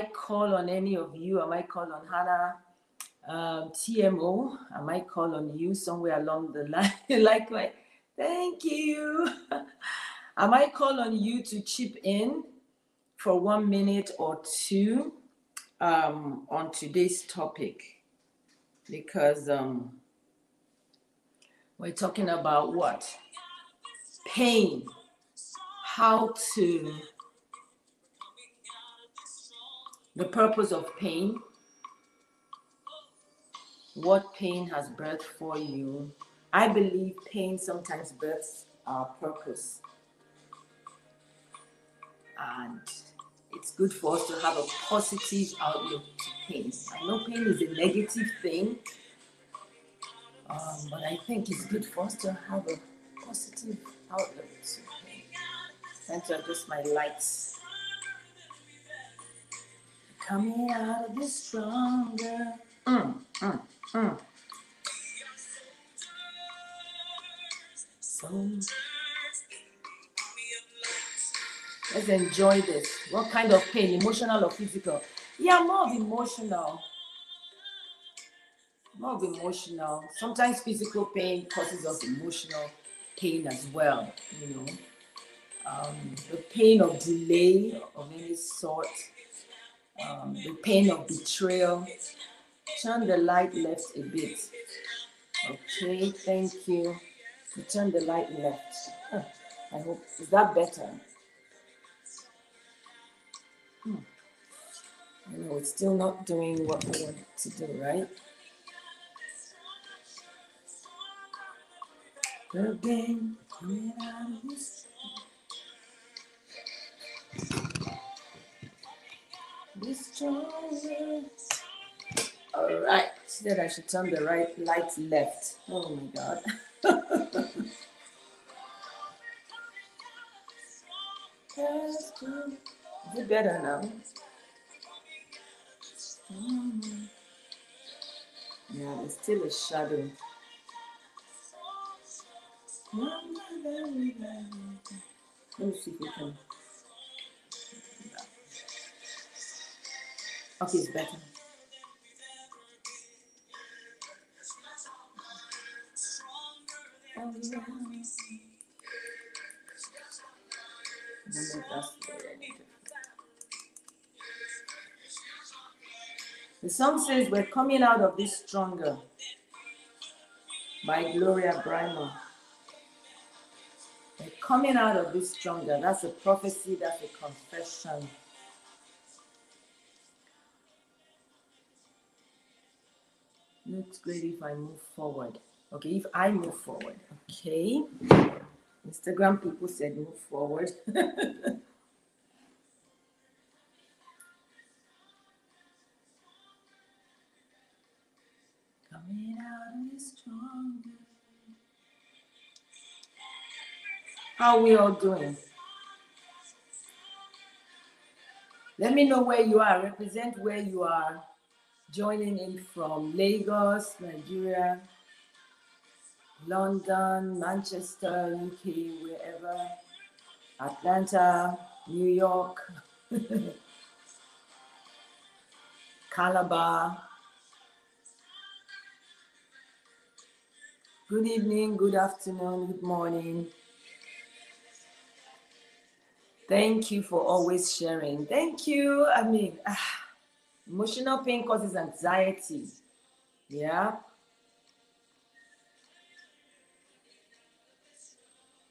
call on any of you. I might call on Hannah, um, TMO. I might call on you somewhere along the line. Likewise, thank you. I might call on you to chip in for one minute or two um, on today's topic because um, we're talking about what? Pain. How to, the purpose of pain, what pain has birthed for you. I believe pain sometimes births our purpose. And it's good for us to have a positive outlook to pain. I know pain is a negative thing, um, but I think it's good for us to have a positive outlook to pain. Trying to adjust my lights. Coming out of this stronger. Mm, mm, mm. So let's enjoy this. What kind of pain? Emotional or physical? Yeah, more of emotional. More of emotional. Sometimes physical pain causes us emotional pain as well, you know. Um, the pain of delay of any sort, um, the pain of betrayal. Turn the light left a bit. Okay, thank you. You turn the light left. Huh, I hope, is that better? Hmm. I know it's still not doing what we want to do, right? Again, All right, said I should turn the right light left. Oh my God. Is it better now? Yeah, there's still a shadow. Let me see if we can. Okay, it's better. Oh, yeah. The song says we're coming out of this stronger by Gloria Brymer. We're coming out of this stronger. That's a prophecy, that's a confession. Looks great if I move forward. Okay, if I move forward. Okay. Instagram people said move forward. Coming out stronger. How are we all doing? Let me know where you are. Represent where you are joining in from Lagos, Nigeria, London, Manchester, UK, wherever, Atlanta, New York, Calabar. Good evening, good afternoon, good morning. Thank you for always sharing. Thank you. I ah, emotional pain causes anxiety. Yeah.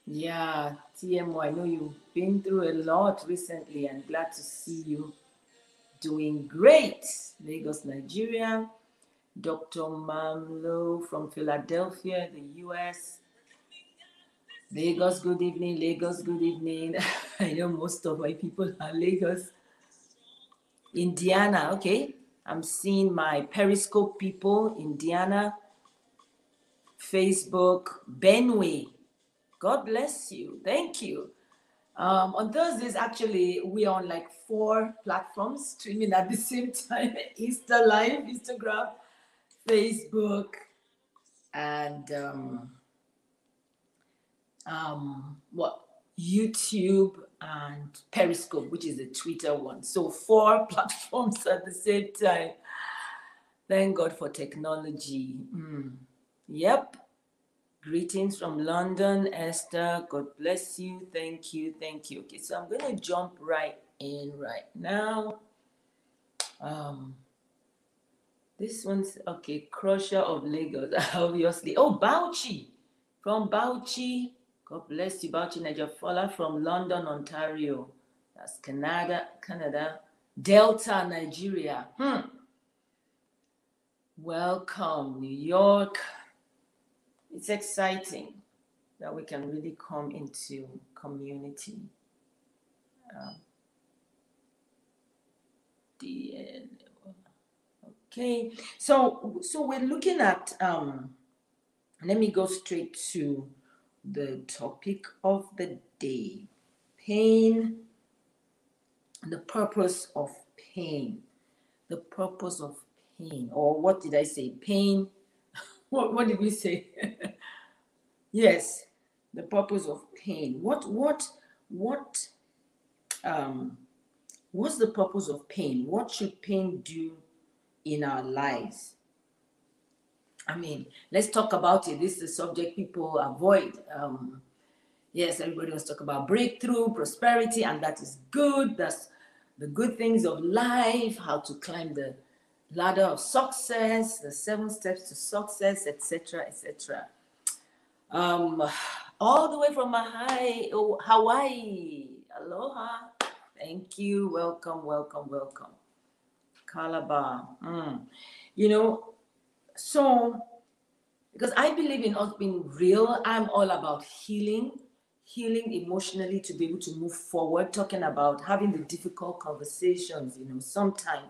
Yeah, TMO, I know you've been through a lot recently and glad to see you doing great. Lagos, Nigeria. Dr. Mamlo from Philadelphia, the US. Lagos, good evening. Lagos, good evening. I know most of my people are Lagos. Indiana, okay. I'm seeing my Periscope people, Indiana, Facebook, Benway. God bless you. Thank you. Um, on Thursdays, actually, we are on like four platforms streaming at the same time Insta Live, Instagram, Facebook, and um, um, what YouTube and Periscope, which is the Twitter one. So four platforms at the same time. Thank God for technology. Mm. Yep. Greetings from London, Esther. God bless you. Thank you. Thank you. Okay, so I'm going to jump right in right now. Um, this one's okay. Crusher of Lagos, obviously. Oh, Bauchi from Bauchi. God bless you, Bauchi Najafala from London, Ontario. That's Canada, Canada. Delta, Nigeria. Hmm. Welcome, New York. It's exciting that we can really come into community. Um, okay, so so we're looking at um, let me go straight to the topic of the day pain, the purpose of pain, the purpose of pain, or what did I say? Pain. what, what did we say? yes, the purpose of pain. What, what, what, um, what's the purpose of pain? What should pain do in our lives? I mean, let's talk about it. This is a subject people avoid. Um, yes, everybody wants to talk about breakthrough, prosperity, and that is good. That's the good things of life, how to climb the ladder of success, the seven steps to success, etc., etc. Um, all the way from Hawaii, oh, Hawaii. Aloha. Thank you. Welcome, welcome, welcome. Calabar. Mm. You know, so, because I believe in us being real, I'm all about healing, healing emotionally to be able to move forward, talking about having the difficult conversations, you know, sometimes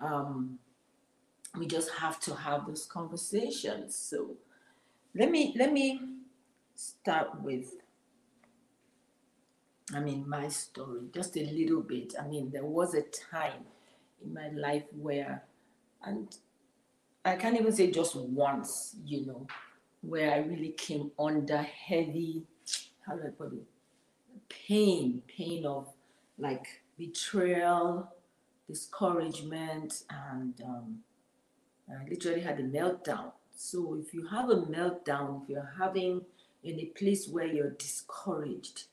um, we just have to have those conversations. So let me let me start with I mean my story, just a little bit. I mean, there was a time in my life where and I can't even say just once, you know, where I really came under heavy, how do I put it? Pain, pain of like betrayal, discouragement, and um, I literally had a meltdown. So if you have a meltdown, if you're having in a place where you're discouraged,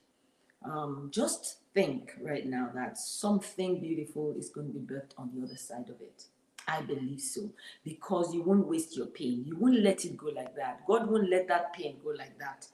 um, just think right now that something beautiful is going to be built on the other side of it. I believe so. Because you won't waste your pain. You won't let it go like that. God won't let that pain go like that.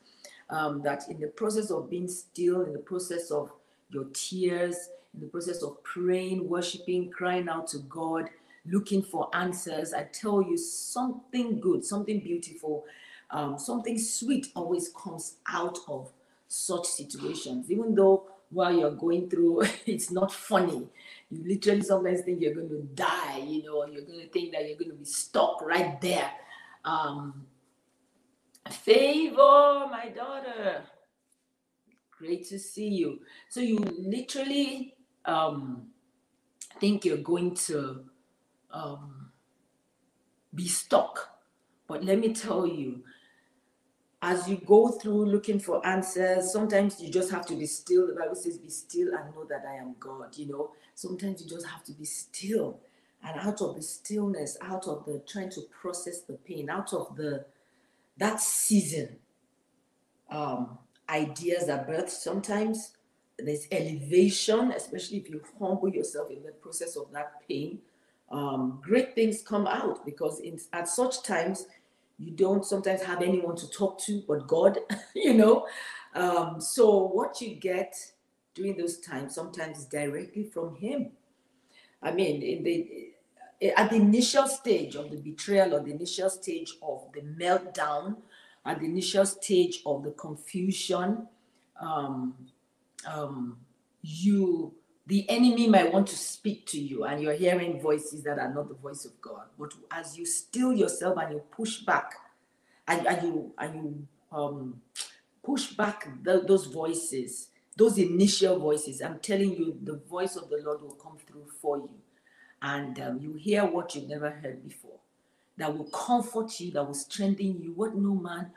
Um, that in the process of being still, in the process of your tears, in the process of praying, worshiping, crying out to God, looking for answers, I tell you something good, something beautiful, um, something sweet always comes out of such situations. Even though while you're going through, it's not funny you literally sometimes think you're going to die, you know, you're going to think that you're going to be stuck right there. Um, favor, my daughter, great to see you. So you literally um, think you're going to um, be stuck. But let me tell you, as you go through looking for answers, sometimes you just have to be still. The Bible says, Be still and know that I am God. You know, sometimes you just have to be still. And out of the stillness, out of the trying to process the pain, out of the that season, um, ideas are birthed sometimes. There's elevation, especially if you humble yourself in the process of that pain. Um, great things come out because in, at such times you don't sometimes have anyone to talk to but God, you know. Um, so what you get during those times sometimes is directly from Him. I mean, in the at the initial stage of the betrayal or the initial stage of the meltdown, at the initial stage of the confusion, um, um, you the enemy might want to speak to you and you're hearing voices that are not the voice of God. But as you still yourself and you push back and, and you and you um, push back the, those voices, those initial voices, I'm telling you, the voice of the Lord will come through for you. And um, you hear what you've never heard before. That will comfort you, that will strengthen you. What no man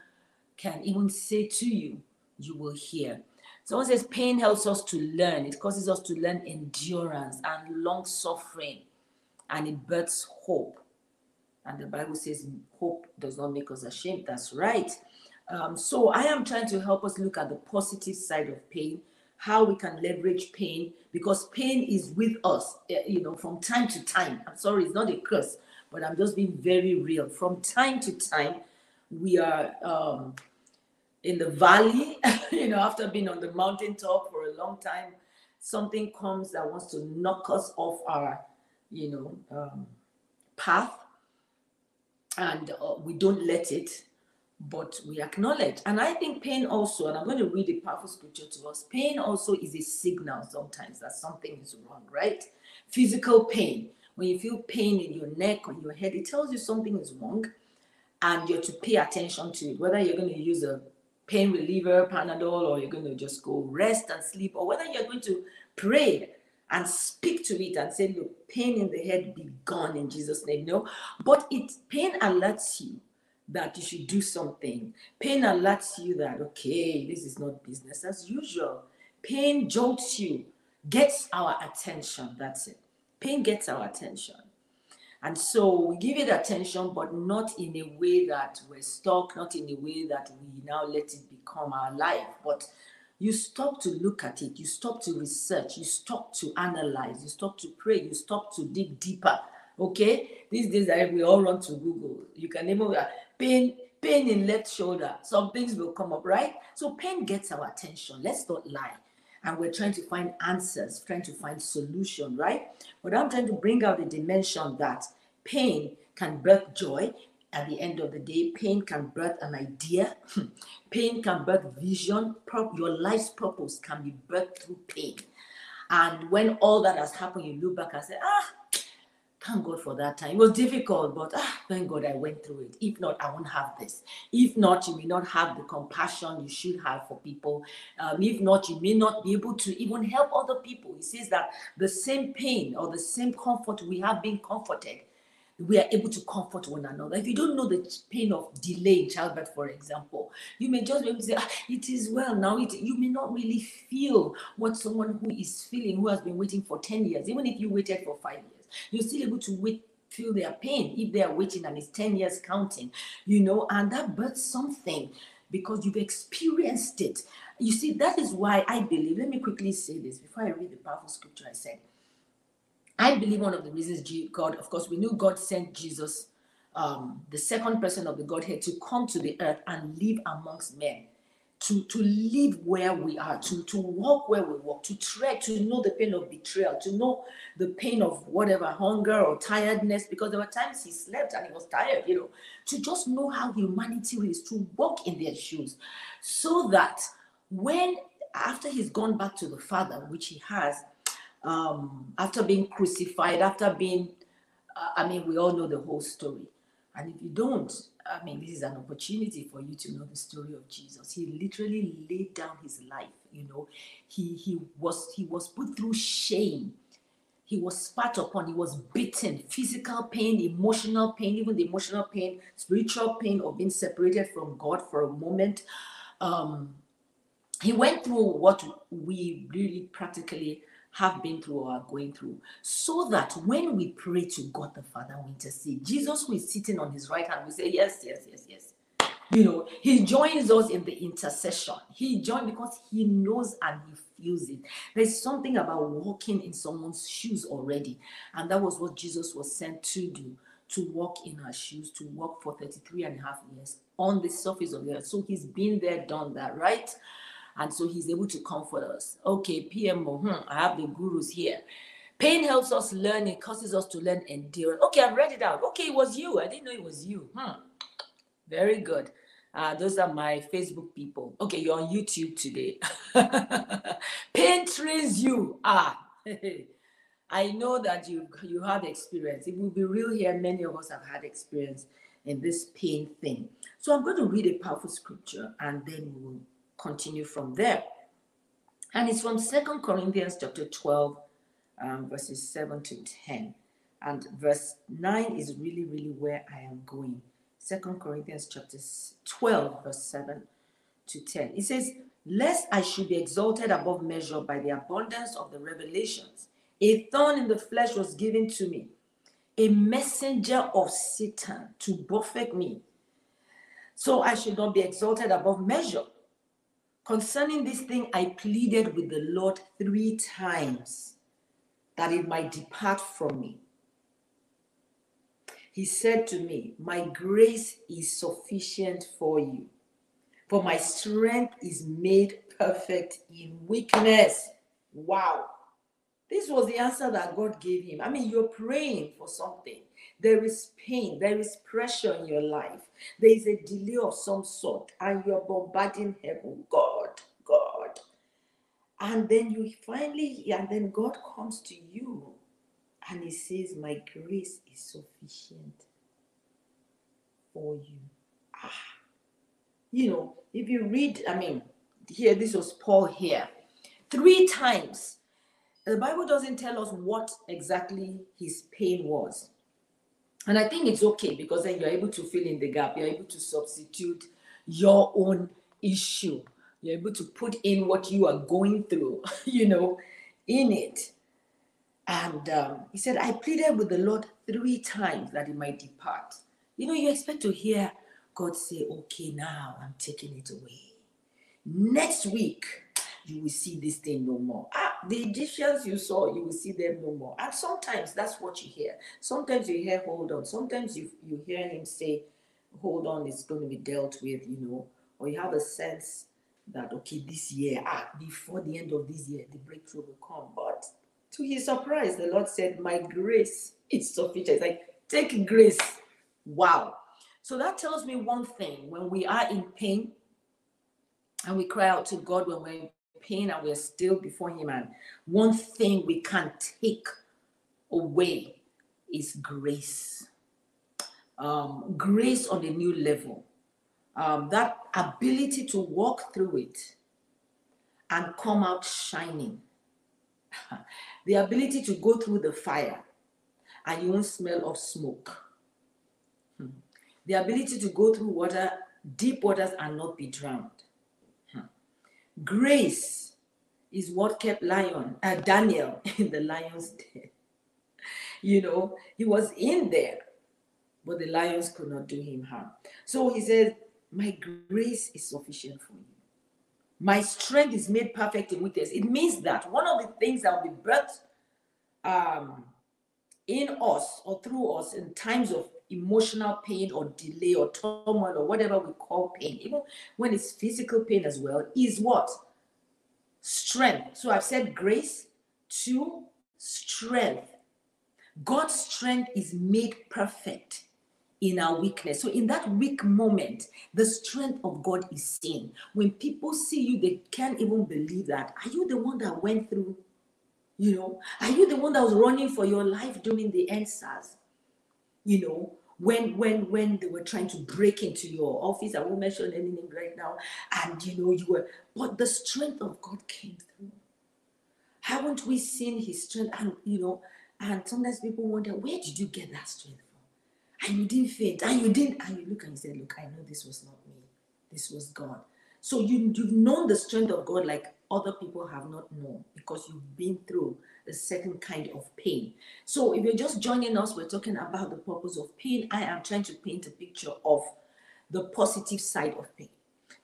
can even say to you, you will hear. Someone says pain helps us to learn. It causes us to learn endurance and long suffering, and it births hope. And the Bible says hope does not make us ashamed. That's right. Um, so I am trying to help us look at the positive side of pain, how we can leverage pain, because pain is with us, eh, you know, from time to time. I'm sorry, it's not a curse, but I'm just being very real. From time to time, we are um, in the valley, you know, after being on the mountaintop for a long time, something comes that wants to knock us off our, you know, um, path, and uh, we don't let it, but we acknowledge. And I think pain also, and I'm going to read a powerful scripture to us. Pain also is a signal sometimes that something is wrong, right? Physical pain. When you feel pain in your neck or your head, it tells you something is wrong and you're to pay attention to it, whether you're going to use a pain reliever, Panadol, or you're going to just go rest and sleep, or whether you're going to pray and speak to it and say, look, pain in the head be gone in Jesus' name. No, but it pain alerts you that you should do something. Pain alerts you that okay, this is not business as usual. Pain jolts you, gets our attention. That's it. Pain gets our attention. And so we give it attention, but not in a way that we're stuck, not in a way that we now let it become our life. But you stop to look at it, you stop to research, you stop to analyze, you stop to pray, you stop to dig deeper. Okay? These days we all run to Google. You can even uh, pain, pain in left shoulder. Some things will come up, right? So pain gets our attention. Let's not lie and we're trying to find answers, trying to find solution, right? But I'm trying to bring out the dimension that pain can birth joy. At the end of the day, pain can birth an idea. pain can birth vision. Your life's purpose can be birthed through pain. And when all that has happened, you look back and say, ah, Thank God for that time. It was difficult, but ah, thank God I went through it. If not, I won't have this. If not, you may not have the compassion you should have for people. Um, if not, you may not be able to even help other people. He says that the same pain or the same comfort we have been comforted, we are able to comfort one another. If you don't know the pain of delay in childbirth, for example, you may just be able to say, ah, It is well now. It, you may not really feel what someone who is feeling, who has been waiting for 10 years, even if you waited for five years you're still able to wait feel their pain if they are waiting and it's 10 years counting you know and that births something because you've experienced it you see that is why i believe let me quickly say this before i read the powerful scripture i said i believe one of the reasons god of course we knew god sent jesus um, the second person of the godhead to come to the earth and live amongst men to, to live where we are, to, to walk where we walk, to tread, to know the pain of betrayal, to know the pain of whatever hunger or tiredness, because there were times he slept and he was tired, you know, to just know how humanity is, to walk in their shoes, so that when after he's gone back to the Father, which he has, um, after being crucified, after being, uh, I mean, we all know the whole story. And if you don't, I mean, this is an opportunity for you to know the story of Jesus. He literally laid down his life. You know, he he was he was put through shame. He was spat upon. He was beaten. Physical pain, emotional pain, even the emotional pain, spiritual pain of being separated from God for a moment. Um, he went through what we really practically have been through or are going through, so that when we pray to God the Father, we intercede. Jesus, who is sitting on his right hand, we say, Yes, yes, yes, yes. You know, he joins us in the intercession. He joins because he knows and he feels it. There's something about walking in someone's shoes already. And that was what Jesus was sent to do to walk in our shoes, to walk for 33 and a half years on the surface of the earth. So he's been there, done that, right? And so he's able to comfort us. Okay, PMO, hmm, I have the gurus here. Pain helps us learn, it causes us to learn endurance. Okay, I've read it out. Okay, it was you. I didn't know it was you. Hmm. Very good. Uh, those are my Facebook people. Okay, you're on YouTube today. Pain trains you. Ah, I know that you you have experience. It will be real here. Many of us have had experience in this pain thing. So I'm going to read a powerful scripture and then we will continue from there. And it's from Second Corinthians chapter 12, um, verses 7 to 10. And verse 9 is really, really where I am going. Second Corinthians chapter 12, verse 7 to 10. It says, lest I should be exalted above measure by the abundance of the revelations. A thorn in the flesh was given to me, a messenger of Satan to buffet me, so I should not be exalted above measure. Concerning this thing, I pleaded with the Lord three times that it might depart from me. He said to me, My grace is sufficient for you, for my strength is made perfect in weakness. Wow. This was the answer that God gave him. I mean, you're praying for something. There is pain, there is pressure in your life, there is a delay of some sort, and you're bombarding heaven. God. And then you finally, and then God comes to you and He says, My grace is sufficient for you. Ah. You know, if you read, I mean, here, this was Paul here. Three times. The Bible doesn't tell us what exactly his pain was. And I think it's okay because then you're able to fill in the gap. You're able to substitute your own issue. You're able to put in what you are going through, you know, in it. And um, he said, I pleaded with the Lord three times that he might depart. You know, you expect to hear God say, Okay, now I'm taking it away. Next week, you will see this thing no more. Ah, the Egyptians you saw, you will see them no more. And sometimes that's what you hear. Sometimes you hear, hold on. Sometimes you, you hear him say, hold on, it's going to be dealt with, you know, or you have a sense that, okay, this year, ah, before the end of this year, the breakthrough will come. But to his surprise, the Lord said, My grace is sufficient. It's like, take grace. Wow. So that tells me one thing when we are in pain and we cry out to God when we're in pain and we're still before Him, and one thing we can't take away is grace. Um, grace on a new level. Um, that ability to walk through it and come out shining. the ability to go through the fire and you won't smell of smoke. Hmm. The ability to go through water, deep waters, and not be drowned. Grace is what kept Lion, uh, Daniel in the lion's den. You know, he was in there, but the lions could not do him harm. So he said, My grace is sufficient for you. My strength is made perfect in weakness. It means that one of the things that will be birthed um, in us or through us in times of emotional pain or delay or turmoil or whatever we call pain, even when it's physical pain as well, is what? Strength. So I've said grace to strength. God's strength is made perfect in our weakness. So in that weak moment, the strength of God is seen. When people see you, they can't even believe that. Are you the one that went through? You know, are you the one that was running for your life during the EndSARS? you know, when when when they were trying to break into your office, I won't mention any name right now, and you know, you were, but the strength of God came through. Haven't we seen his strength? And you know, and sometimes people wonder, where did you get that strength? And you didn't faint, and you didn't, and you look and you say, Look, I know this was not me, this was God. So you, you've known the strength of God like other people have not known because you've been through a certain kind of pain. So if you're just joining us, we're talking about the purpose of pain. I am trying to paint a picture of the positive side of pain.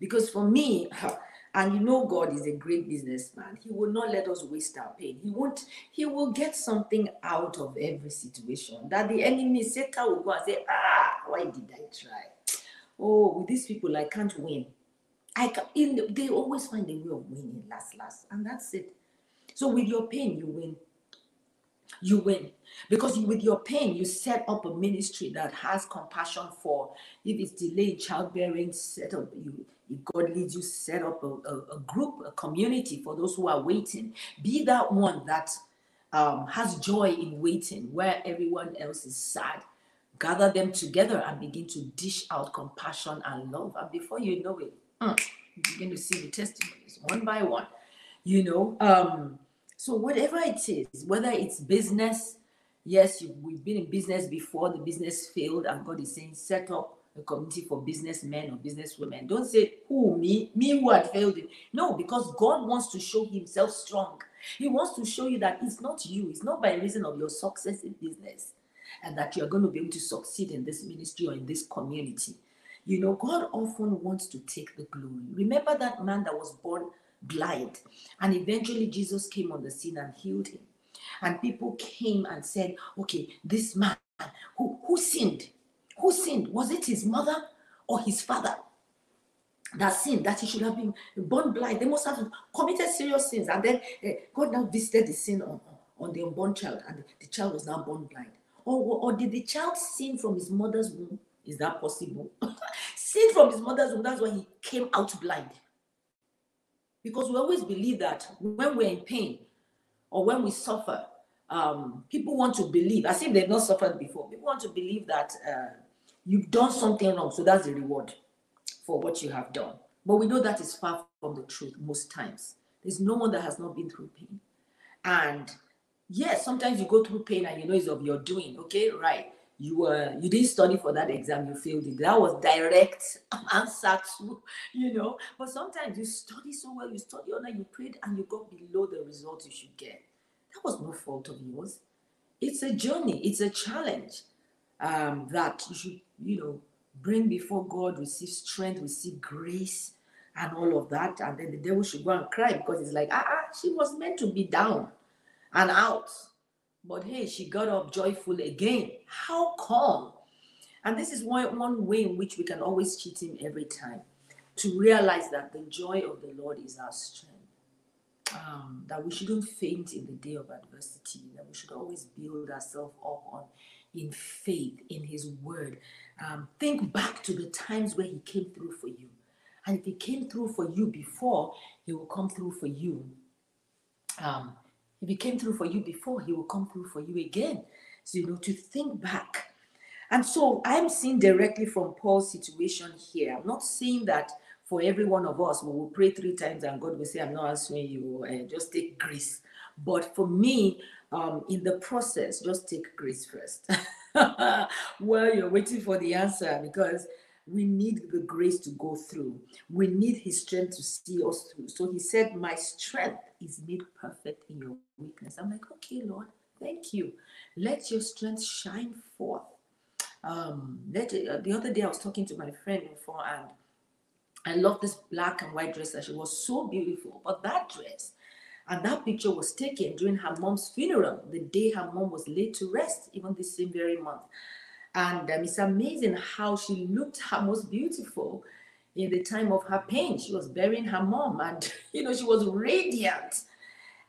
Because for me, and you know God is a great businessman. He will not let us waste our pain. He won't, he will get something out of every situation. That the enemy, Satan will go and say, Ah, why did I try? Oh, with these people, I can't win. I can, in the, they always find a way of winning last, last, and that's it. So with your pain, you win. You win because with your pain, you set up a ministry that has compassion for. If it's delayed childbearing, set up you. God leads you, set up a, a, a group, a community for those who are waiting. Be that one that um, has joy in waiting, where everyone else is sad gather them together and begin to dish out compassion and love. And before you know it, mm, you begin to see the testimonies one by one. You know, um, so whatever it is, whether it's business, yes, you, we've been in business before, the business failed, and God is saying, set up a community for businessmen or businesswomen. Don't say, who, me, me who had failed it. No, because God wants to show himself strong. He wants to show you that it's not you, it's not by reason of your success in business and that you're going to be able to succeed in this ministry or in this community. You know, God often wants to take the glory. Remember that man that was born blind, and eventually Jesus came on the scene and healed him. And people came and said, Okay, this man who, who sinned? Who sinned? Was it his mother or his father? that sinned that he should have been born blind. They must have committed serious sins. And then uh, God now visited the sin on, on the unborn child, and the child was now born blind. Or, or did the child sin from his mother's womb? Is that possible? sin from his mother's womb, that's why he came out blind. Because we always believe that when we're in pain or when we suffer, um, people want to believe, as if they've not suffered before, people want to believe that uh, you've done something wrong, so that's the reward for what you have done. But we know that is far from the truth most times. There's no one that has not been through pain. And yes, sometimes you go through pain and you know it's of your doing. Okay, right. You were you didn't study for that exam, you failed it. That was direct answer to, you know. But sometimes you study so well, you study night, you prayed, and you got below the result you should get. That was no fault of yours. It's a journey, it's a challenge um, that you should, you know, bring before God, receive strength, receive grace, and all of that. And then the devil should go and cry because it's like, ah, ah she was meant to be down and out. But hey, she got up joyful again. How come? And this is one, one way in which we can always cheat him every time to realize that the joy of the Lord is our strength. Um, that we shouldn't faint in the day of adversity, that we should always build ourselves up on in faith in his word. Um, think back to the times where he came through for you. And if he came through for you before, he will come through for you. Um, if he came through for you before, he will come through for you again. So, you know, to think back. And so I'm seeing directly from Paul's situation here. I'm not saying that for every one of us, we will pray three times and God will say, I'm not answering you, and just take grace. But for me, um, in the process, just take grace first. while you're waiting for the answer, because we need the grace to go through. We need his strength to see us through. So he said, My strength is made perfect in your weakness. I'm like, okay, Lord, thank you. Let your strength shine forth. Um, let uh, the other day I was talking to my friend before, and I love this black and white dress that she was so beautiful. But that dress, and that picture was taken during her mom's funeral, the day her mom was laid to rest, even this same very month. And um, it's amazing how she looked her most beautiful in the time of her pain. She was burying her mom, and you know, she was radiant.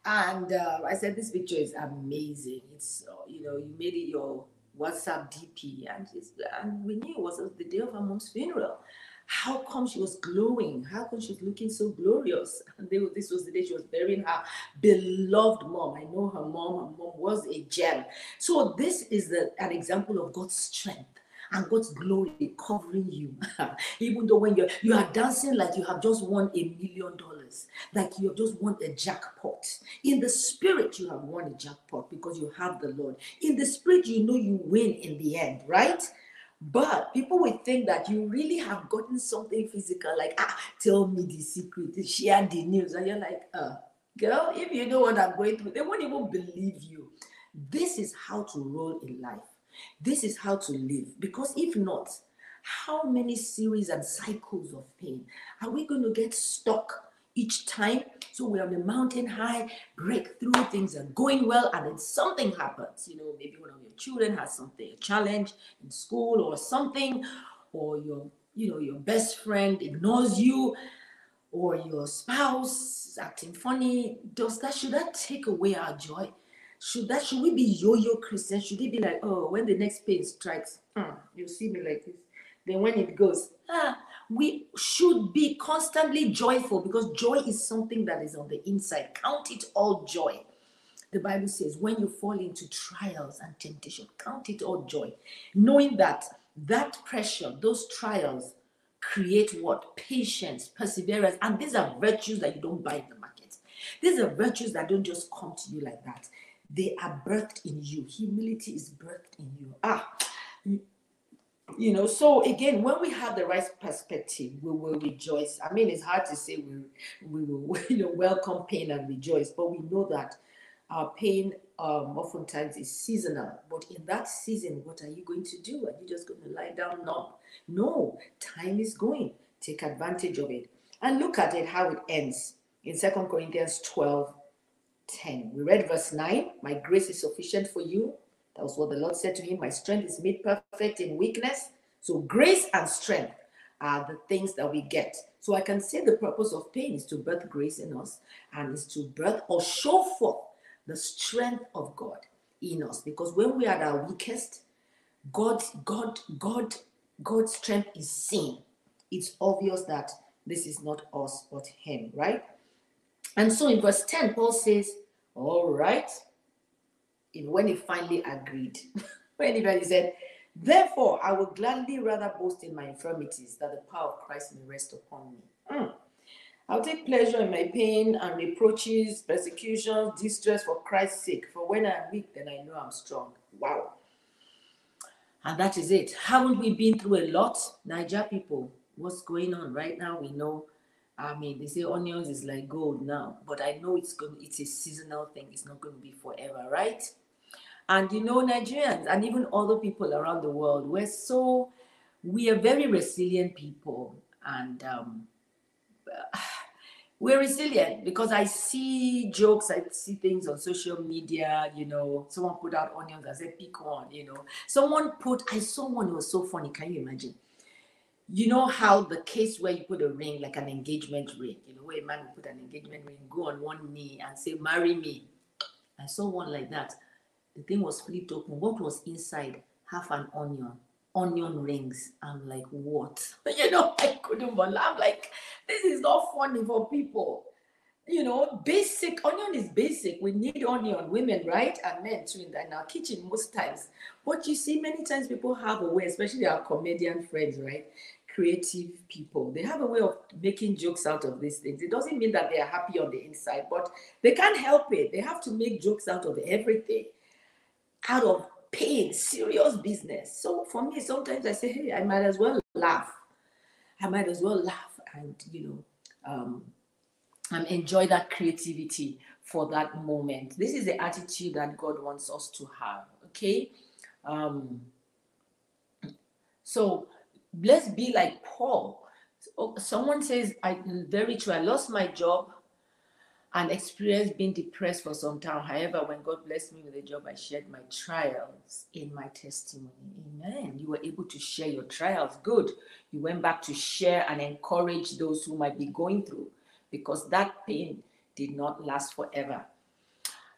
And uh, I said, This picture is amazing. It's, uh, you know, you made it your WhatsApp DP, and, and we knew it was the day of her mom's funeral how come she was glowing? How come she's looking so glorious? And they, this was the day she was burying her beloved mom. I know her mom, her mom was a gem. So this is the, an example of God's strength and God's glory covering you. Even though when you're you are dancing like you have just won a million dollars, like you have just won a jackpot. In the spirit, you have won a jackpot because you have the Lord. In the spirit, you know you win in the end, right? But people will think that you really have gotten something physical, like, ah, tell me the secret, share the news. And you're like, uh, girl, if you know what I'm going through, they won't even believe you. This is how to roll in life. This is how to live. Because if not, how many series and cycles of pain are we going to get stuck each time. So we're on the mountain high, breakthrough, things are going well, and then something happens. You know, maybe one of your children has something, a challenge in school or something, or your, you know, your best friend ignores you, or your spouse is acting funny. Does that should that take away our joy? Should that should we be yo-yo Christians? Should it be like, oh, when the next pain strikes, hmm, you see me like this. Then when it goes, ah, we should be constantly joyful because joy is something that is on the inside. Count it all joy. The Bible says, when you fall into trials and temptation, count it all joy, knowing that that pressure, those trials, create what? Patience, perseverance. And these are virtues that you don't buy in the market. These are virtues that don't just come to you like that. They are birthed in you. Humility is birthed in you. Ah, you know so again when we have the right perspective we will rejoice. I mean it's hard to say we we will you know welcome pain and rejoice but we know that our pain um, oftentimes is seasonal. But in that season what are you going to do? Are you just going to lie down no no time is going. Take advantage of it. And look at it how it ends. In second corinthians 12 10 we read verse 9 my grace is sufficient for you that was what the Lord said to him. My strength is made perfect in weakness. So grace and strength are the things that we get. So I can say the purpose of pain is to birth grace in us and is to birth or show forth the strength of God in us. Because when we are at our weakest, God, God, God, God's strength is seen. It's obvious that this is not us but Him, right? And so in verse 10, Paul says, All right, when he finally agreed, when he said, Therefore, I will gladly rather boast in my infirmities that the power of Christ may rest upon me. Mm. I'll take pleasure in my pain and reproaches, persecutions, distress for Christ's sake. For when I'm weak, then I know I'm strong. Wow. And that is it. Haven't we been through a lot? Naija people, what's going on right now? We know. I mean, they say onions is like gold now, but I know it's going. It's a seasonal thing. It's not going to be forever, right? And you know, Nigerians and even other people around the world, we're so, we are very resilient people. And um, we're resilient because I see jokes, I see things on social media, you know, someone put out onions, I said, pick one, you know. Someone put, I saw one, it was so funny. Can you imagine? You know how the case where you put a ring, like an engagement ring, you know, where a man will put an engagement ring, go on one knee and say, marry me. I saw one like that the thing was flipped open. What was inside? Half an onion, onion rings. I'm like, what? You know, I couldn't believe. I'm like, this is not funny for people. You know, basic onion is basic. We need onion, women, right? And men too in, in our kitchen most times. But you see, many times people have a way, especially our comedian friends, right? creative people. They have a way of making jokes out of these things. It doesn't mean that they are happy on the inside, but they can't help it. They have to make jokes out of everything out of pain, serious business. So for me, sometimes I say, hey, I might as well laugh. I might as well laugh and, you know, um, and enjoy that creativity for that moment. This is the attitude that God wants us to have. Okay. Um, so let's be like Paul. Someone says, I very true. I lost my job and experienced being depressed for some time. However, when God blessed me with a job, I shared my trials in my testimony. Amen. You were able to share your trials. Good. You went back to share and encourage those who might be going through because that pain did not last forever.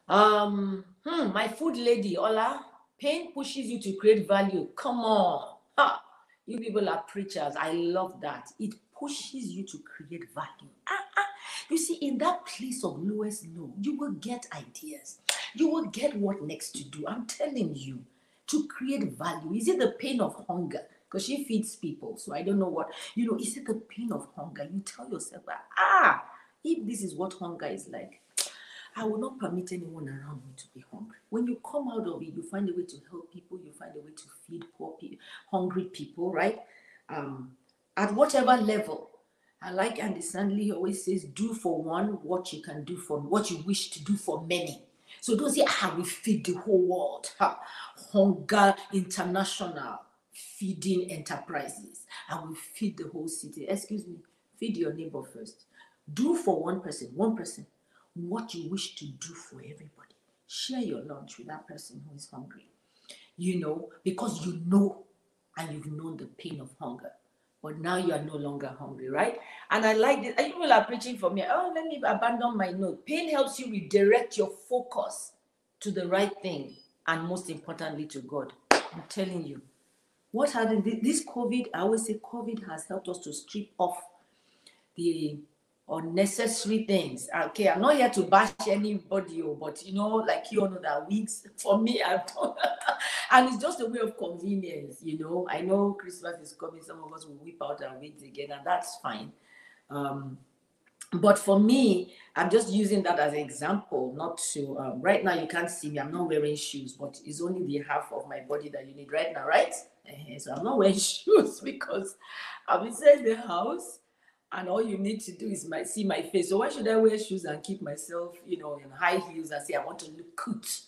Um, hmm, my food lady, Ola, pain pushes you to create value. Come on. Ha. You people are preachers. I love that. It pushes you to create value. Ah, ah. You see, in that place of lowest low, you will get ideas. You will get what next to do. I'm telling you, to create value. Is it the pain of hunger? Because she feeds people. So I don't know what, you know, is it the pain of hunger? You tell yourself, ah, if this is what hunger is like, I will not permit anyone around me to be hungry. When you come out of it, you find a way to help people, you find a way to feed poor people, hungry people, right? Um, at whatever level. I like Andy Stanley always says, do for one what you can do for what you wish to do for many. So don't say, ah, we feed the whole world. Ha. Hunger International feeding enterprises. And we feed the whole city. Excuse me, feed your neighbor first. Do for one person, one person, what you wish to do for everybody. Share your lunch with that person who is hungry. You know, because you know and you've known the pain of hunger but now you are no longer hungry, right? And I like this. People are preaching for me. Oh, let me abandon my note. Pain helps you redirect your focus to the right thing, and most importantly, to God. I'm telling you, what had this COVID? I always say COVID has helped us to strip off the unnecessary things. Okay, I'm not here to bash anybody, oh, but you know, like you all know that weeks for me, I've and it's just a way of convenience. You know, I know Christmas is coming. Some of us will whip out our wigs again, and that's fine. Um, but for me, I'm just using that as an example, not to. Um, right now, you can't see me. I'm not wearing shoes, but it's only the half of my body that you need right now, right? Uh-huh. So I'm not wearing shoes because I'm inside the house, and all you need to do is my see my face. So why should I wear shoes and keep myself, you know, in high heels and say I want to look cute,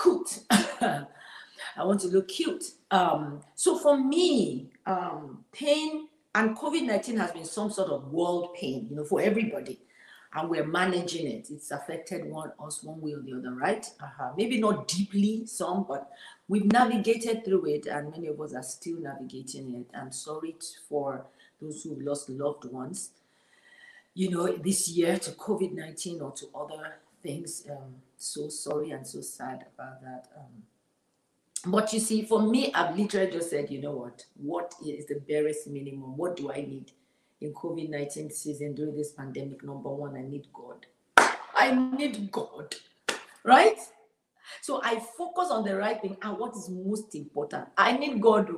cute? I want to look cute. Um, so for me, um, pain and COVID 19 has been some sort of world pain, you know, for everybody. And we're managing it. It's affected one us one way or the other, right? Uh-huh. Maybe not deeply, some, but we've navigated through it, and many of us are still navigating it. I'm sorry for those who've lost loved ones, you know, this year to COVID 19 or to other things. Um, so sorry and so sad about that. Um, but you see, for me, I've literally just said, you know what? What is the barest minimum? What do I need in COVID 19 season during this pandemic? Number one, I need God. I need God, right? So I focus on the right thing and what is most important. I need God.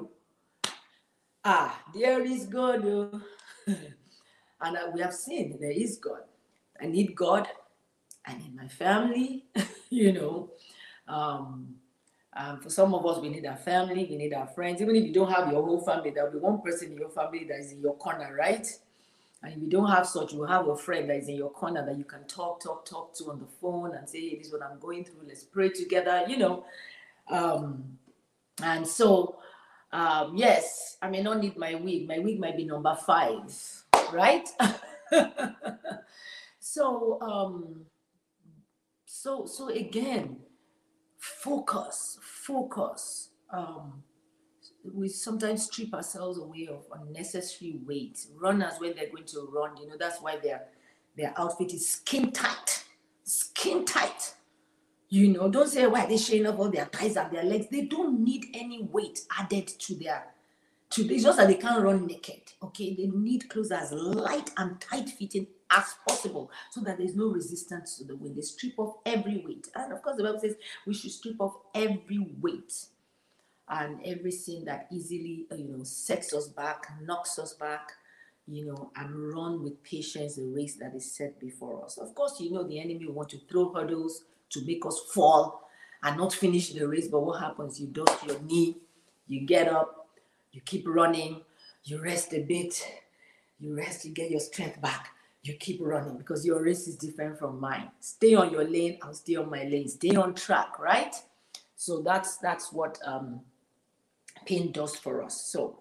Ah, there is God. Oh. and we have seen there is God. I need God. I need my family, you know. Um, um, for some of us, we need our family, we need our friends. Even if you don't have your whole family, there'll be one person in your family that is in your corner, right? And if you don't have such, you have a friend that is in your corner that you can talk, talk, talk to on the phone and say, hey, this is what I'm going through. Let's pray together, you know. Um, and so, um, yes, I may not need my wig. My wig might be number five, right? so, um, so, so again, focus, focus. Um, we sometimes strip ourselves away of unnecessary weight. Runners, when they're going to run, you know, that's why their their outfit is skin tight, skin tight. You know, don't say why they're showing off all their thighs and their legs. They don't need any weight added to their to it's just that they can't run naked. Okay, they need clothes as light and tight fitting as possible so that there's no resistance to the wind. They strip off every weight. And of course, the Bible says we should strip off every weight and everything that easily, you know, sets us back, knocks us back, you know, and run with patience the race that is set before us. Of course, you know, the enemy want to throw hurdles to make us fall and not finish the race. But what happens? You dust your knee, you get up, you keep running, you rest a bit, you rest, you get your strength back you keep running because your race is different from mine. Stay on your lane, I'll stay on my lane. Stay on track, right? So that's that's what um, pain does for us. So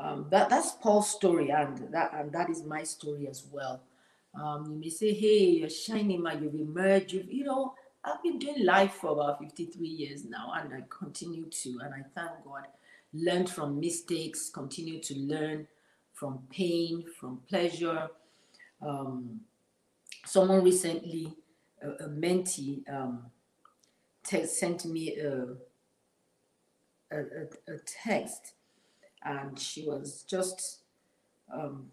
um, that that's Paul's story, and that and that is my story as well. Um, you may say, "Hey, you're shining, man. You've emerged. You've, you know, I've been doing life for about 53 years now, and I continue to, and I thank God. Learned from mistakes, continue to learn from pain, from pleasure, um, someone recently, a, a mentee, um, sent me a, a, a, text, and she was just, um,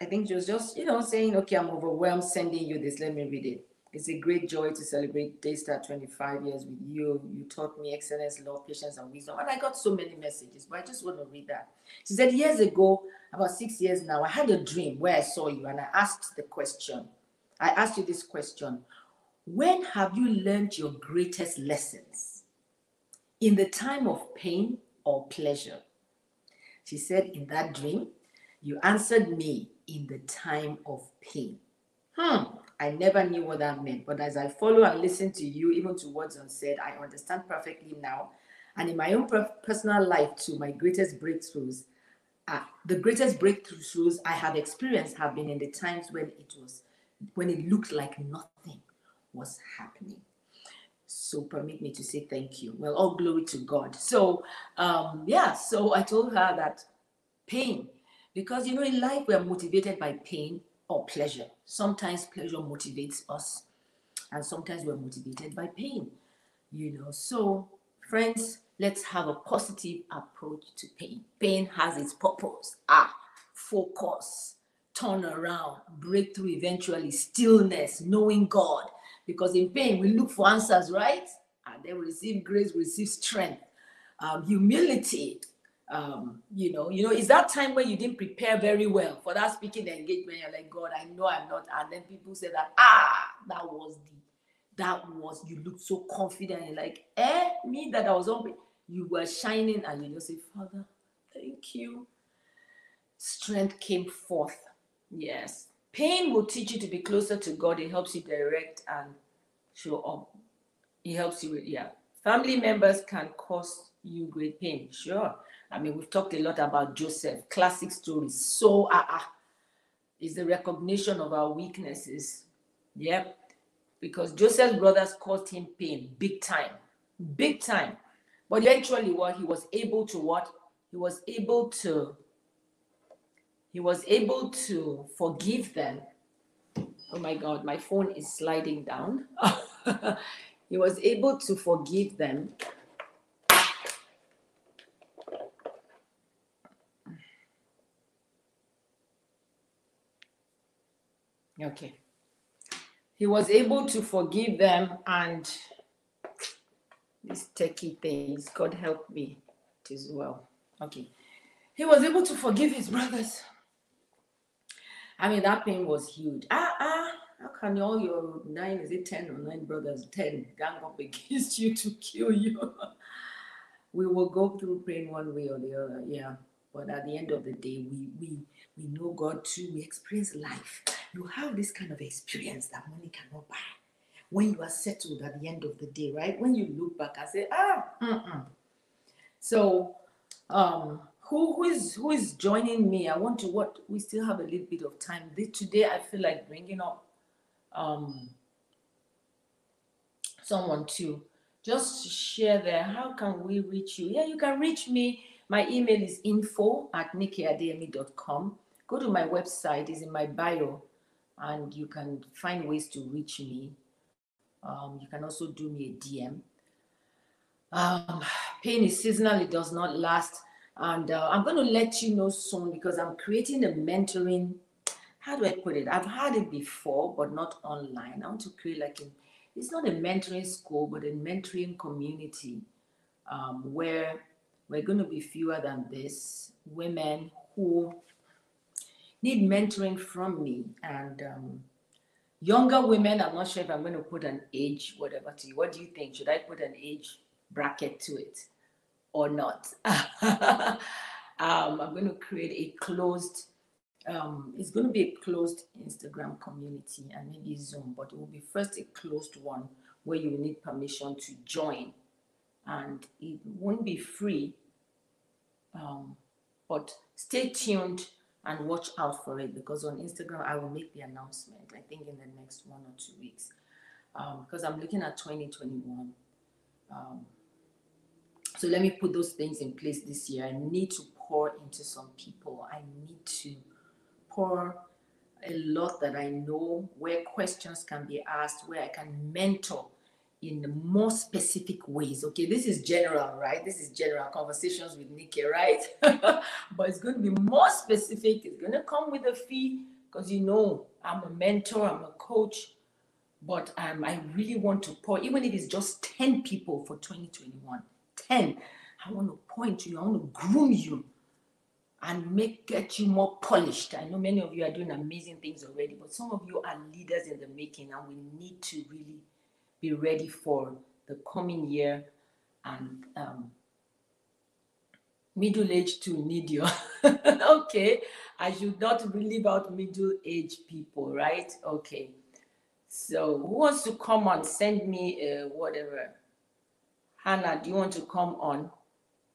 I think she was just, you know, saying, okay, I'm overwhelmed sending you this. Let me read it. It's a great joy to celebrate Daystar 25 years with you. You taught me excellence, love, patience, and wisdom. And I got so many messages, but I just want to read that. She said, Years ago, about six years now, I had a dream where I saw you and I asked the question. I asked you this question When have you learned your greatest lessons? In the time of pain or pleasure? She said, In that dream, you answered me in the time of pain. Hmm. I never knew what that meant, but as I follow and listen to you, even to words unsaid, I understand perfectly now. And in my own personal life, too, my greatest breakthroughs, uh, the greatest breakthroughs I have experienced have been in the times when it was, when it looked like nothing was happening. So permit me to say thank you. Well, all glory to God. So, um, yeah. So I told her that pain, because you know, in life we are motivated by pain or pleasure. Sometimes pleasure motivates us, and sometimes we're motivated by pain. You know, so friends, let's have a positive approach to pain. Pain has its purpose. Ah, focus, turn around, breakthrough eventually, stillness, knowing God. Because in pain, we look for answers, right? And then we receive grace, we receive strength, um, humility, um, you know, you know, is that time when you didn't prepare very well for that speaking engagement? You're like, God, I know I'm not. And then people say that, ah, that was the, that was, you looked so confident. You're like, eh, me that I was on, you were shining, and you just say, Father, thank you. Strength came forth. Yes. Pain will teach you to be closer to God. It helps you direct and show up. It helps you with, yeah. Family members can cause you great pain. Sure. I mean, we've talked a lot about Joseph, classic stories. So, ah, uh, uh, is the recognition of our weaknesses. Yep. Because Joseph's brothers caused him pain, big time, big time. But eventually, what he was able to what? He was able to, he was able to forgive them. Oh my God, my phone is sliding down. he was able to forgive them Okay. He was able to forgive them and these techie things, God help me as well. Okay. He was able to forgive his brothers. I mean, that pain was huge. Ah, ah, how can all your nine, is it 10 or nine brothers, 10 gang up against you to kill you? we will go through pain one way or the other, yeah. But at the end of the day, we we we know God too. We experience life you have this kind of experience that money cannot buy. When you are settled at the end of the day, right? When you look back and say, ah, mm-mm. so um, who who is who is joining me? I want to what we still have a little bit of time. Today I feel like bringing up um someone to just share there. How can we reach you? Yeah, you can reach me. My email is info at nikeadeyemi.com. Go to my website, it's in my bio and you can find ways to reach me. Um, you can also do me a DM. Um, pain is seasonal, it does not last. And uh, I'm going to let you know soon because I'm creating a mentoring. How do I put it? I've had it before, but not online. I want to create like a, it's not a mentoring school, but a mentoring community um, where we're going to be fewer than this women who need mentoring from me. And um, younger women, I'm not sure if I'm going to put an age, whatever to you. What do you think? Should I put an age bracket to it or not? um, I'm going to create a closed, um, it's going to be a closed Instagram community and maybe Zoom, but it will be first a closed one where you need permission to join. And it won't be free, um, but stay tuned and watch out for it because on Instagram I will make the announcement. I think in the next one or two weeks, um, because I'm looking at 2021. Um, so let me put those things in place this year. I need to pour into some people. I need to pour a lot that I know where questions can be asked, where I can mentor in more specific ways. Okay, this is general, right? This is general conversations with Nike, right? but it's going to be more specific. It's going to come with a fee because you know I'm a mentor, I'm a coach, but um, I really want to pour, even if it's just 10 people for 2021, 10. I want to point you, I want to groom you and make get you more polished. I know many of you are doing amazing things already, but some of you are leaders in the making, and we need to really be ready for the coming year and um, middle age to need you. okay, I should not leave out middle age people, right? Okay. So who wants to come on? Send me uh, whatever. Hannah, do you want to come on?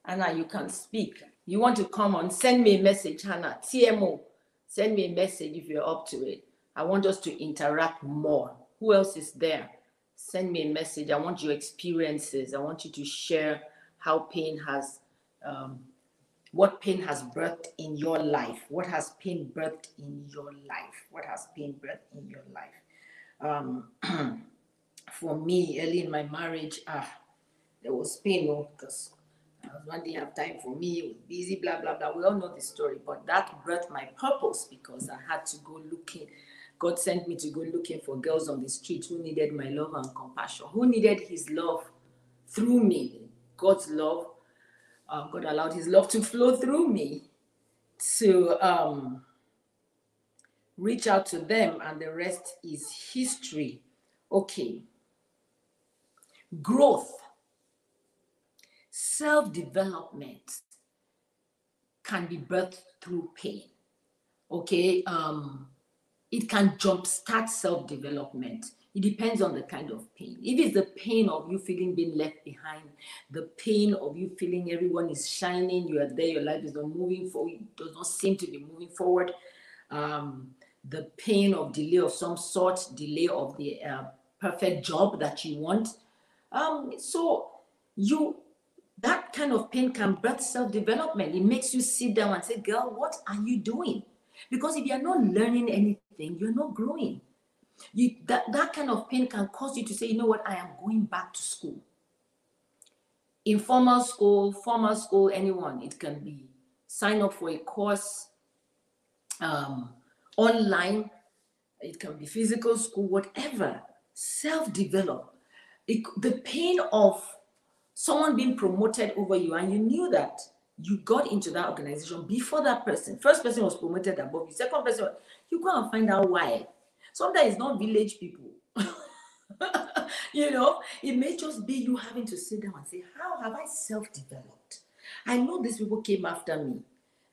Hannah, you can speak. You want to come on? Send me a message, Hannah. TMO. Send me a message if you're up to it. I want us to interact more. Who else is there? Send me a message. I want your experiences. I want you to share how pain has, um, what pain has birthed in your life. What has pain birthed in your life? What has pain birthed in your life? Um, for me, early in my marriage, ah, there was pain, because oh, I was one day have time for me, it was busy, blah, blah, blah. We all know the story, but that birthed my purpose because I had to go looking God sent me to go looking for girls on the street who needed my love and compassion, who needed His love through me, God's love. uh, God allowed His love to flow through me to um, reach out to them, and the rest is history. Okay. Growth, self development can be birthed through pain. Okay. Um, it can jumpstart self development. It depends on the kind of pain. If it's the pain of you feeling being left behind, the pain of you feeling everyone is shining, you are there, your life is not moving forward, it does not seem to be moving forward. Um, the pain of delay of some sort, delay of the uh, perfect job that you want. Um, so you that kind of pain can birth self-development. It makes you sit down and say, girl, what are you doing? Because if you're not learning anything, you're not growing. You that, that kind of pain can cause you to say, you know what, I am going back to school. Informal school, formal school, anyone. It can be sign up for a course, um, online, it can be physical school, whatever. Self-develop. It, the pain of someone being promoted over you, and you knew that you got into that organization before that person. First person was promoted above you. Second person, you go and find out why. Sometimes it's not village people. you know, it may just be you having to sit down and say, How have I self developed? I know these people came after me,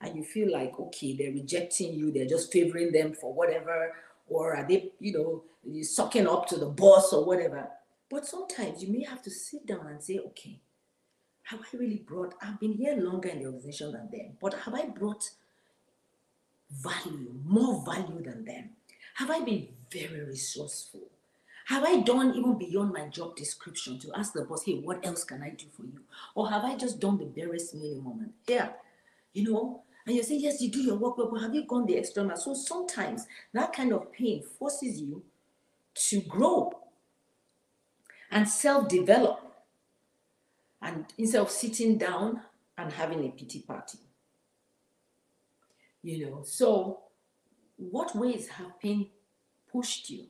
and you feel like, okay, they're rejecting you, they're just favoring them for whatever, or are they, you know, sucking up to the boss or whatever. But sometimes you may have to sit down and say, okay, have I really brought, I've been here longer in the organization than them, but have I brought value, more value than them? Have I been very resourceful? Have I done even beyond my job description to ask the boss, hey, what else can I do for you? Or have I just done the barest minimum? And yeah, you know, and you say, yes, you do your work but have you gone the extra mile? So sometimes that kind of pain forces you to grow and self develop. And instead of sitting down and having a pity party, you know. So, what ways have pain pushed you?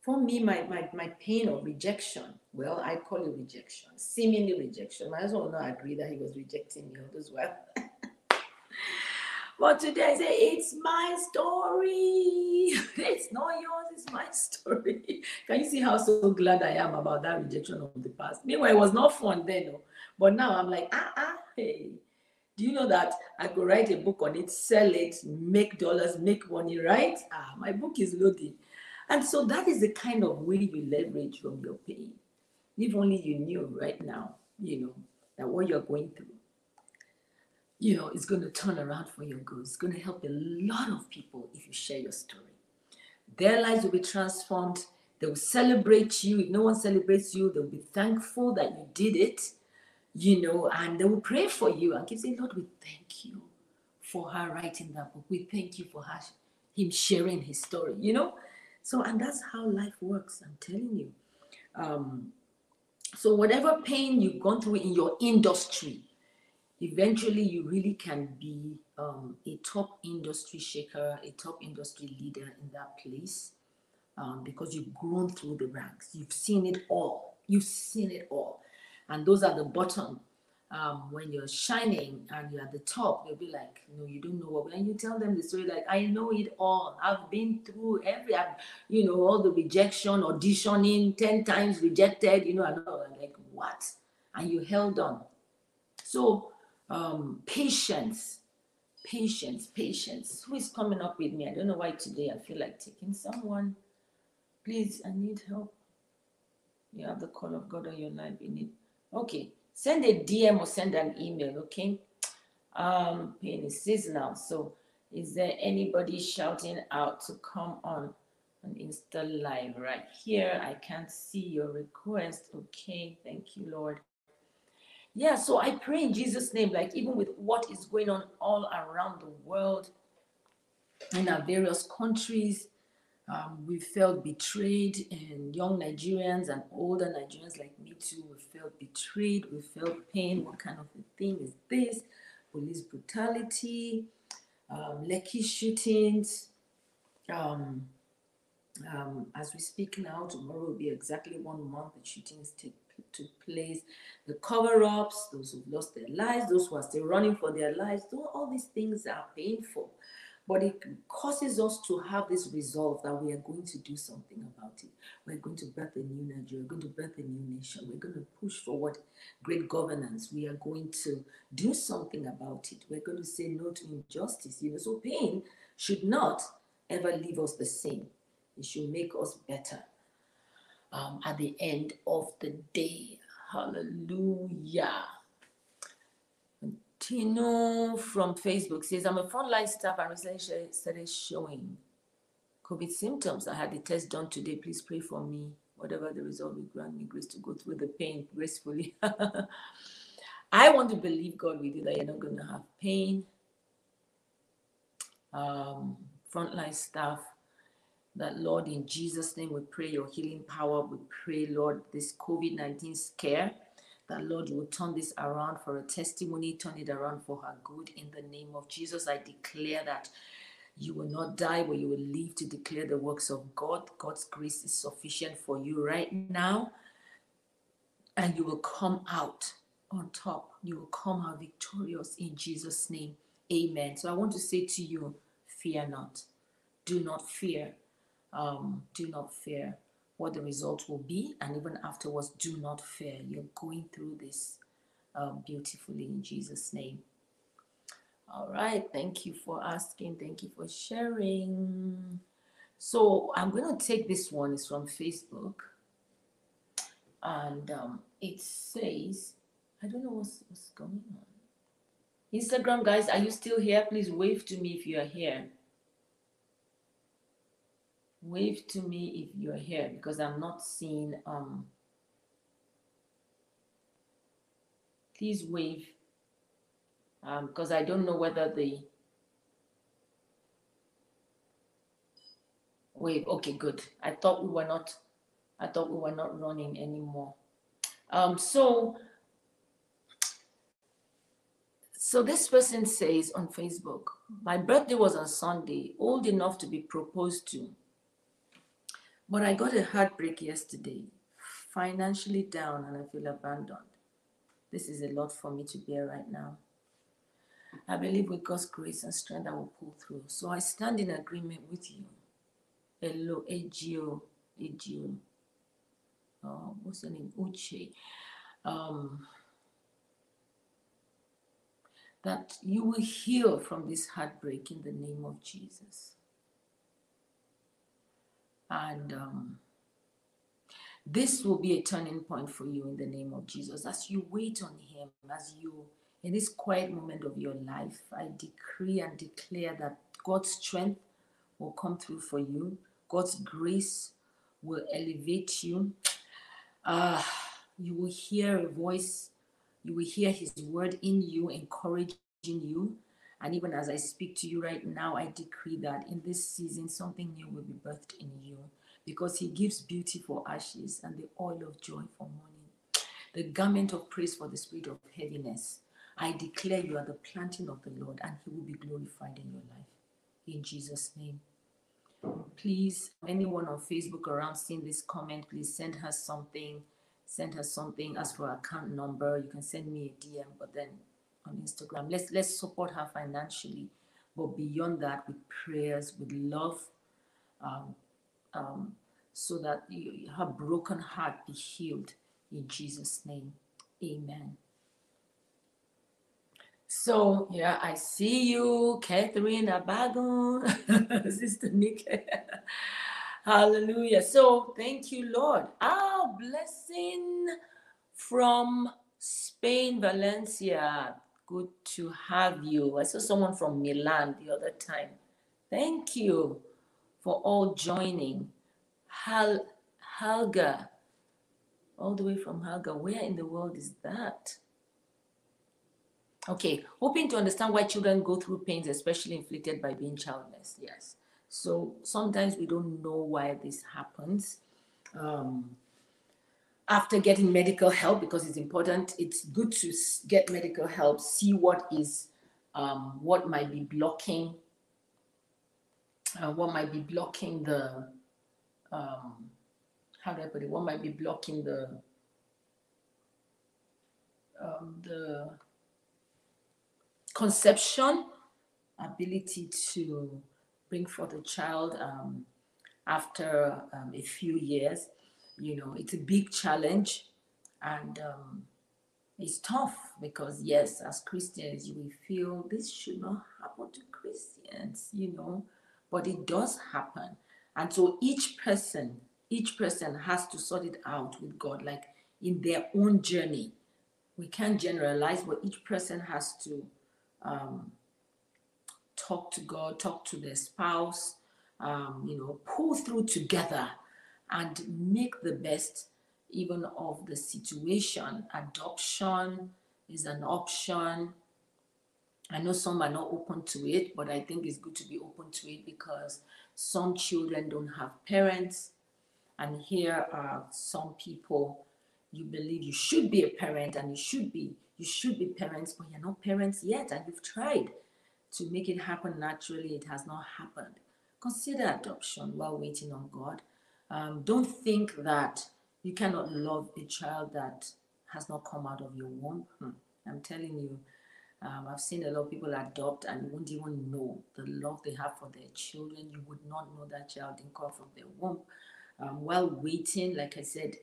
For me, my, my, my pain of rejection, well, I call it rejection, seemingly rejection. My husband will not agree that he was rejecting me as well. But today I say, it's my story. It's not yours, it's my story. Can you see how so glad I am about that rejection of the past? Meanwhile, it was not fun then, no. but now I'm like, ah, ah, hey. Do you know that I could write a book on it, sell it, make dollars, make money, right? Ah, my book is loaded. And so that is the kind of way you leverage from your pain. If only you knew right now, you know, that what you're going through you know, it's going to turn around for your good. It's going to help a lot of people if you share your story. Their lives will be transformed. They will celebrate you. If no one celebrates you, they'll be thankful that you did it, you know, and they will pray for you and keep saying, Lord, we thank you for her writing that book. We thank you for her, him sharing his story, you know? So, and that's how life works, I'm telling you. Um, so, whatever pain you've gone through in your industry, eventually you really can be um, a top industry shaker, a top industry leader in that place um, because you've grown through the ranks. You've seen it all. You've seen it all. And those are the bottom. Um, when you're shining and you're at the top, they'll be like, no, you don't know what. And you tell them the story like, I know it all. I've been through every, I've, you know, all the rejection, auditioning, 10 times rejected, you know, and all. like, what? And you held on. So um, patience, patience, patience. Who is coming up with me? I don't know why today I feel like taking someone. Please, I need help. You have the call of God on your life. You need. Okay, send a DM or send an email. Okay. Um, pain is seasonal. So, is there anybody shouting out to come on on Insta Live right here? I can't see your request. Okay, thank you, Lord. Yeah, so I pray in Jesus' name, like even with what is going on all around the world, in our various countries, um, we felt betrayed, and young Nigerians and older Nigerians like me too, we felt betrayed, we felt pain. What kind of a thing is this? Police brutality, um, Lekki shootings. Um, um, as we speak now, tomorrow will be exactly one month the shootings take to place, the cover-ups, those who've lost their lives, those who are still running for their lives, all these things are painful. But it causes us to have this resolve that we are going to do something about it. We're going to birth a new Nigeria. We're going to birth a new nation. We're going to push forward great governance. We are going to do something about it. We're going to say no to injustice. You know, so pain should not ever leave us the same. It should make us better um, at the end of the day. Hallelujah. Tino from Facebook says, I'm a frontline staff and recently started showing COVID symptoms. I had the test done today. Please pray for me. Whatever the result will grant me grace to go through the pain gracefully. I want to believe God with you that you're not going to have pain. Um, frontline staff, that Lord, in Jesus' name, we pray your healing power. We pray, Lord, this COVID 19 scare that Lord, will turn this around for a testimony, turn it around for her good. In the name of Jesus, I declare that you will not die, but you will live to declare the works of God. God's grace is sufficient for you right now, and you will come out on top. You will come out victorious in Jesus' name. Amen. So I want to say to you, fear not. Do not fear. Um, do not fear what the result will be. And even afterwards, do not fear. You're going through this um, beautifully in Jesus' name. All right. Thank you for asking. Thank you for sharing. So I'm going to take this one. It's from Facebook. And um, it says, I don't know what's, what's going on. Instagram guys, are you still here? Please wave to me if you are here wave to me if you're here because I'm not seeing um please wave um because I don't know whether the wave okay good I thought we were not I thought we were not running anymore um so so this person says on Facebook, my birthday was on Sunday, old enough to be proposed to. But I got a heartbreak yesterday, financially down, and I feel abandoned. This is a lot for me to bear right now. I believe with God's grace and strength, I will pull through. So I stand in agreement with you. Hello, Agio, Agio. Oh, what's your name? Uche. Um, that you will heal from this heartbreak in the name of Jesus. And um, this will be a turning point for you in the name of Jesus. As you wait on Him, as you, in this quiet moment of your life, I decree and declare that God's strength will come through for you, God's grace will elevate you. Uh, you will hear a voice, you will hear His word in you, encouraging you. And even as I speak to you right now, I decree that in this season, something new will be birthed in you because He gives beauty for ashes and the oil of joy for mourning, the garment of praise for the spirit of heaviness. I declare you are the planting of the Lord and He will be glorified in your life. In Jesus' name. Please, anyone on Facebook around seeing this comment, please send her something. Send her something. As for account number, you can send me a DM, but then on Instagram. Let's let's support her financially, but beyond that, with prayers, with love, um, um, so that you, her broken heart be healed in Jesus' name. Amen. So yeah, I see you, Catherine Abagon, Sister Nick. Hallelujah. So thank you, Lord. Our blessing from Spain, Valencia. Good to have you. I saw someone from Milan the other time. Thank you for all joining. Hal Halga, all the way from Halga. Where in the world is that? Okay, hoping to understand why children go through pains, especially inflicted by being childless. Yes. So sometimes we don't know why this happens. Um, after getting medical help, because it's important, it's good to get medical help, see what is, um, what might be blocking, uh, what might be blocking the, um, how do I put it, what might be blocking the, um, the conception, ability to bring forth a child um, after um, a few years. You know, it's a big challenge and um, it's tough because, yes, as Christians, we feel this should not happen to Christians, you know, but it does happen. And so each person, each person has to sort it out with God, like in their own journey. We can't generalize, but each person has to um, talk to God, talk to their spouse, um, you know, pull through together and make the best even of the situation. Adoption is an option. I know some are not open to it, but I think it's good to be open to it because some children don't have parents. And here are some people you believe you should be a parent and you should be you should be parents, but you're not parents yet, and you've tried to make it happen naturally. It has not happened. Consider adoption while waiting on God. Um, don't think that you cannot love a child that has not come out of your womb. Hmm. I'm telling you, um, I've seen a lot of people adopt and you won't even know the love they have for their children. You would not know that child didn't come from their womb. Um, while waiting, like I said,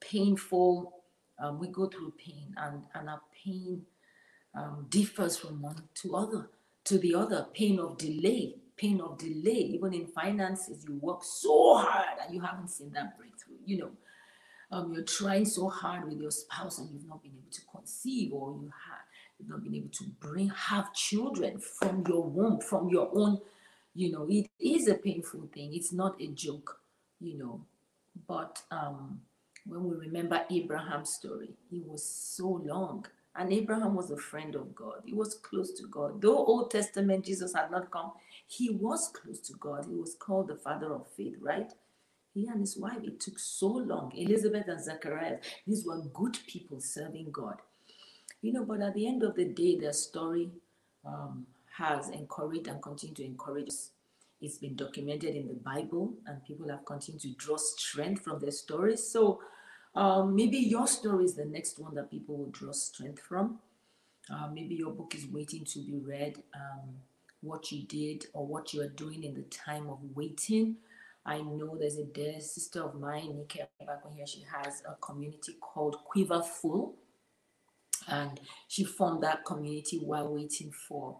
painful. Um, we go through pain, and, and our pain um, differs from one to other to the other. Pain of delay, pain of delay. Even in finances, you work so hard and you haven't seen that breakthrough. You know, um, you're trying so hard with your spouse and you've not been able to conceive, or you have you've not been able to bring have children from your womb, from your own. You know, it is a painful thing. It's not a joke. You know, but um when we remember Abraham's story, he was so long. And Abraham was a friend of God. He was close to God. Though Old Testament Jesus had not come, he was close to God. He was called the father of faith, right? He and his wife, it took so long. Elizabeth and Zacharias, these were good people serving God. You know, but at the end of the day, their story um, has encouraged and continued to encourage us it's been documented in the Bible, and people have continued to draw strength from their stories. So um, maybe your story is the next one that people will draw strength from. Uh, maybe your book is waiting to be read. Um, what you did or what you are doing in the time of waiting. I know there's a dear sister of mine, Nikki back here. She has a community called Quiverful, and she formed that community while waiting for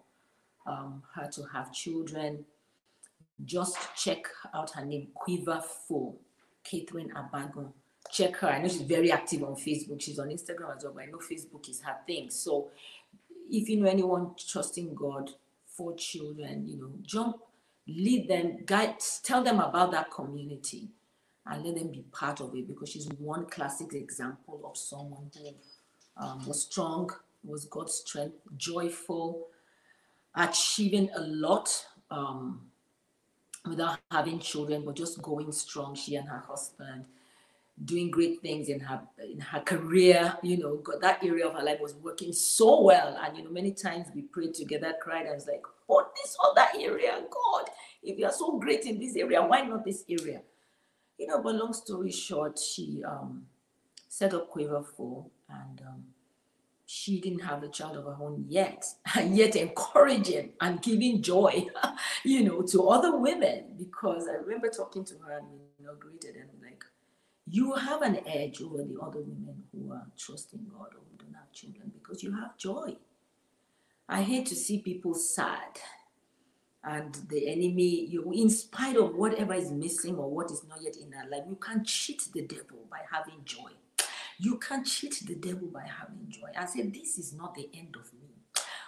um, her to have children just check out her name, Quiverful, Catherine Abagon. Check her. I know she's very active on Facebook. She's on Instagram as well, but I know Facebook is her thing. So if you know anyone trusting God for children, you know, jump, lead them, guide, tell them about that community and let them be part of it because she's one classic example of someone who um, was strong, was God's strength, joyful, achieving a lot. Um, without having children, but just going strong, she and her husband, doing great things in her in her career, you know, got that area of her life was working so well. And you know, many times we prayed together, cried, and was like, "Oh, this other area, God? If you are so great in this area, why not this area?" You know, but long story short, she um set up Quiverful and um she didn't have a child of her own yet, and yet encouraging and giving joy, you know, to other women. Because I remember talking to her and we inaugurated, and like, you have an edge over the other women who are trusting God or who don't have children because you have joy. I hate to see people sad and the enemy, you in spite of whatever is missing or what is not yet in our life, you can cheat the devil by having joy you can cheat the devil by having joy and say, This is not the end of me.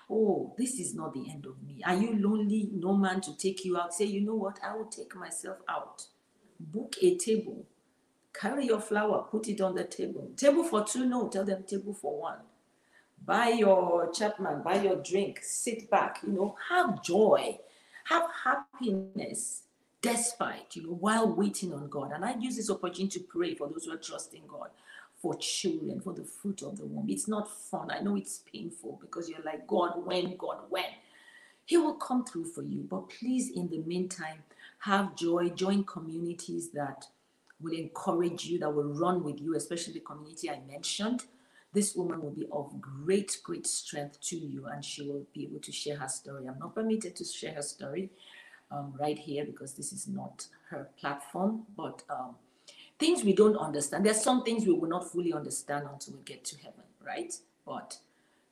Oh, this is not the end of me. Are you lonely? No man to take you out. Say, you know what? I will take myself out. Book a table. Carry your flower, put it on the table. Table for two, no, tell them table for one. Buy your Chapman, buy your drink, sit back, you know, have joy, have happiness despite, you know, while waiting on God. And I use this opportunity to pray for those who are trusting God for children, for the fruit of the womb. It's not fun. I know it's painful because you're like, God, when, God, when? He will come through for you. But please, in the meantime, have joy, join communities that will encourage you, that will run with you, especially the community I mentioned. this woman will be of great, great strength to you and she will be able to share her story. I'm not permitted to share her story um, right here because this is not her platform, but um, things we don't understand. There's some things we will not fully understand until we get to heaven, right? But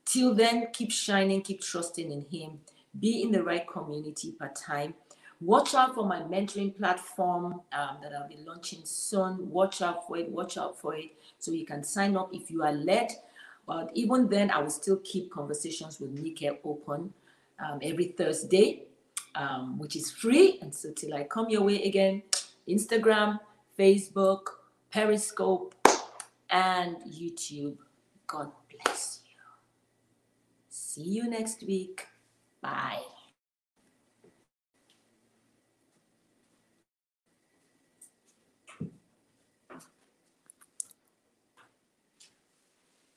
till then, keep shining, keep trusting in Him, be in the right community part time. Watch out for my mentoring platform um, that I'll be launching soon. Watch out for it, watch out for it so you can sign up if you are led. But even then, I will still keep conversations with Nike open um, every Thursday, um, which is free. And so, till I come your way again, Instagram, Facebook, Periscope, and YouTube. God bless you. See you next week. Bye.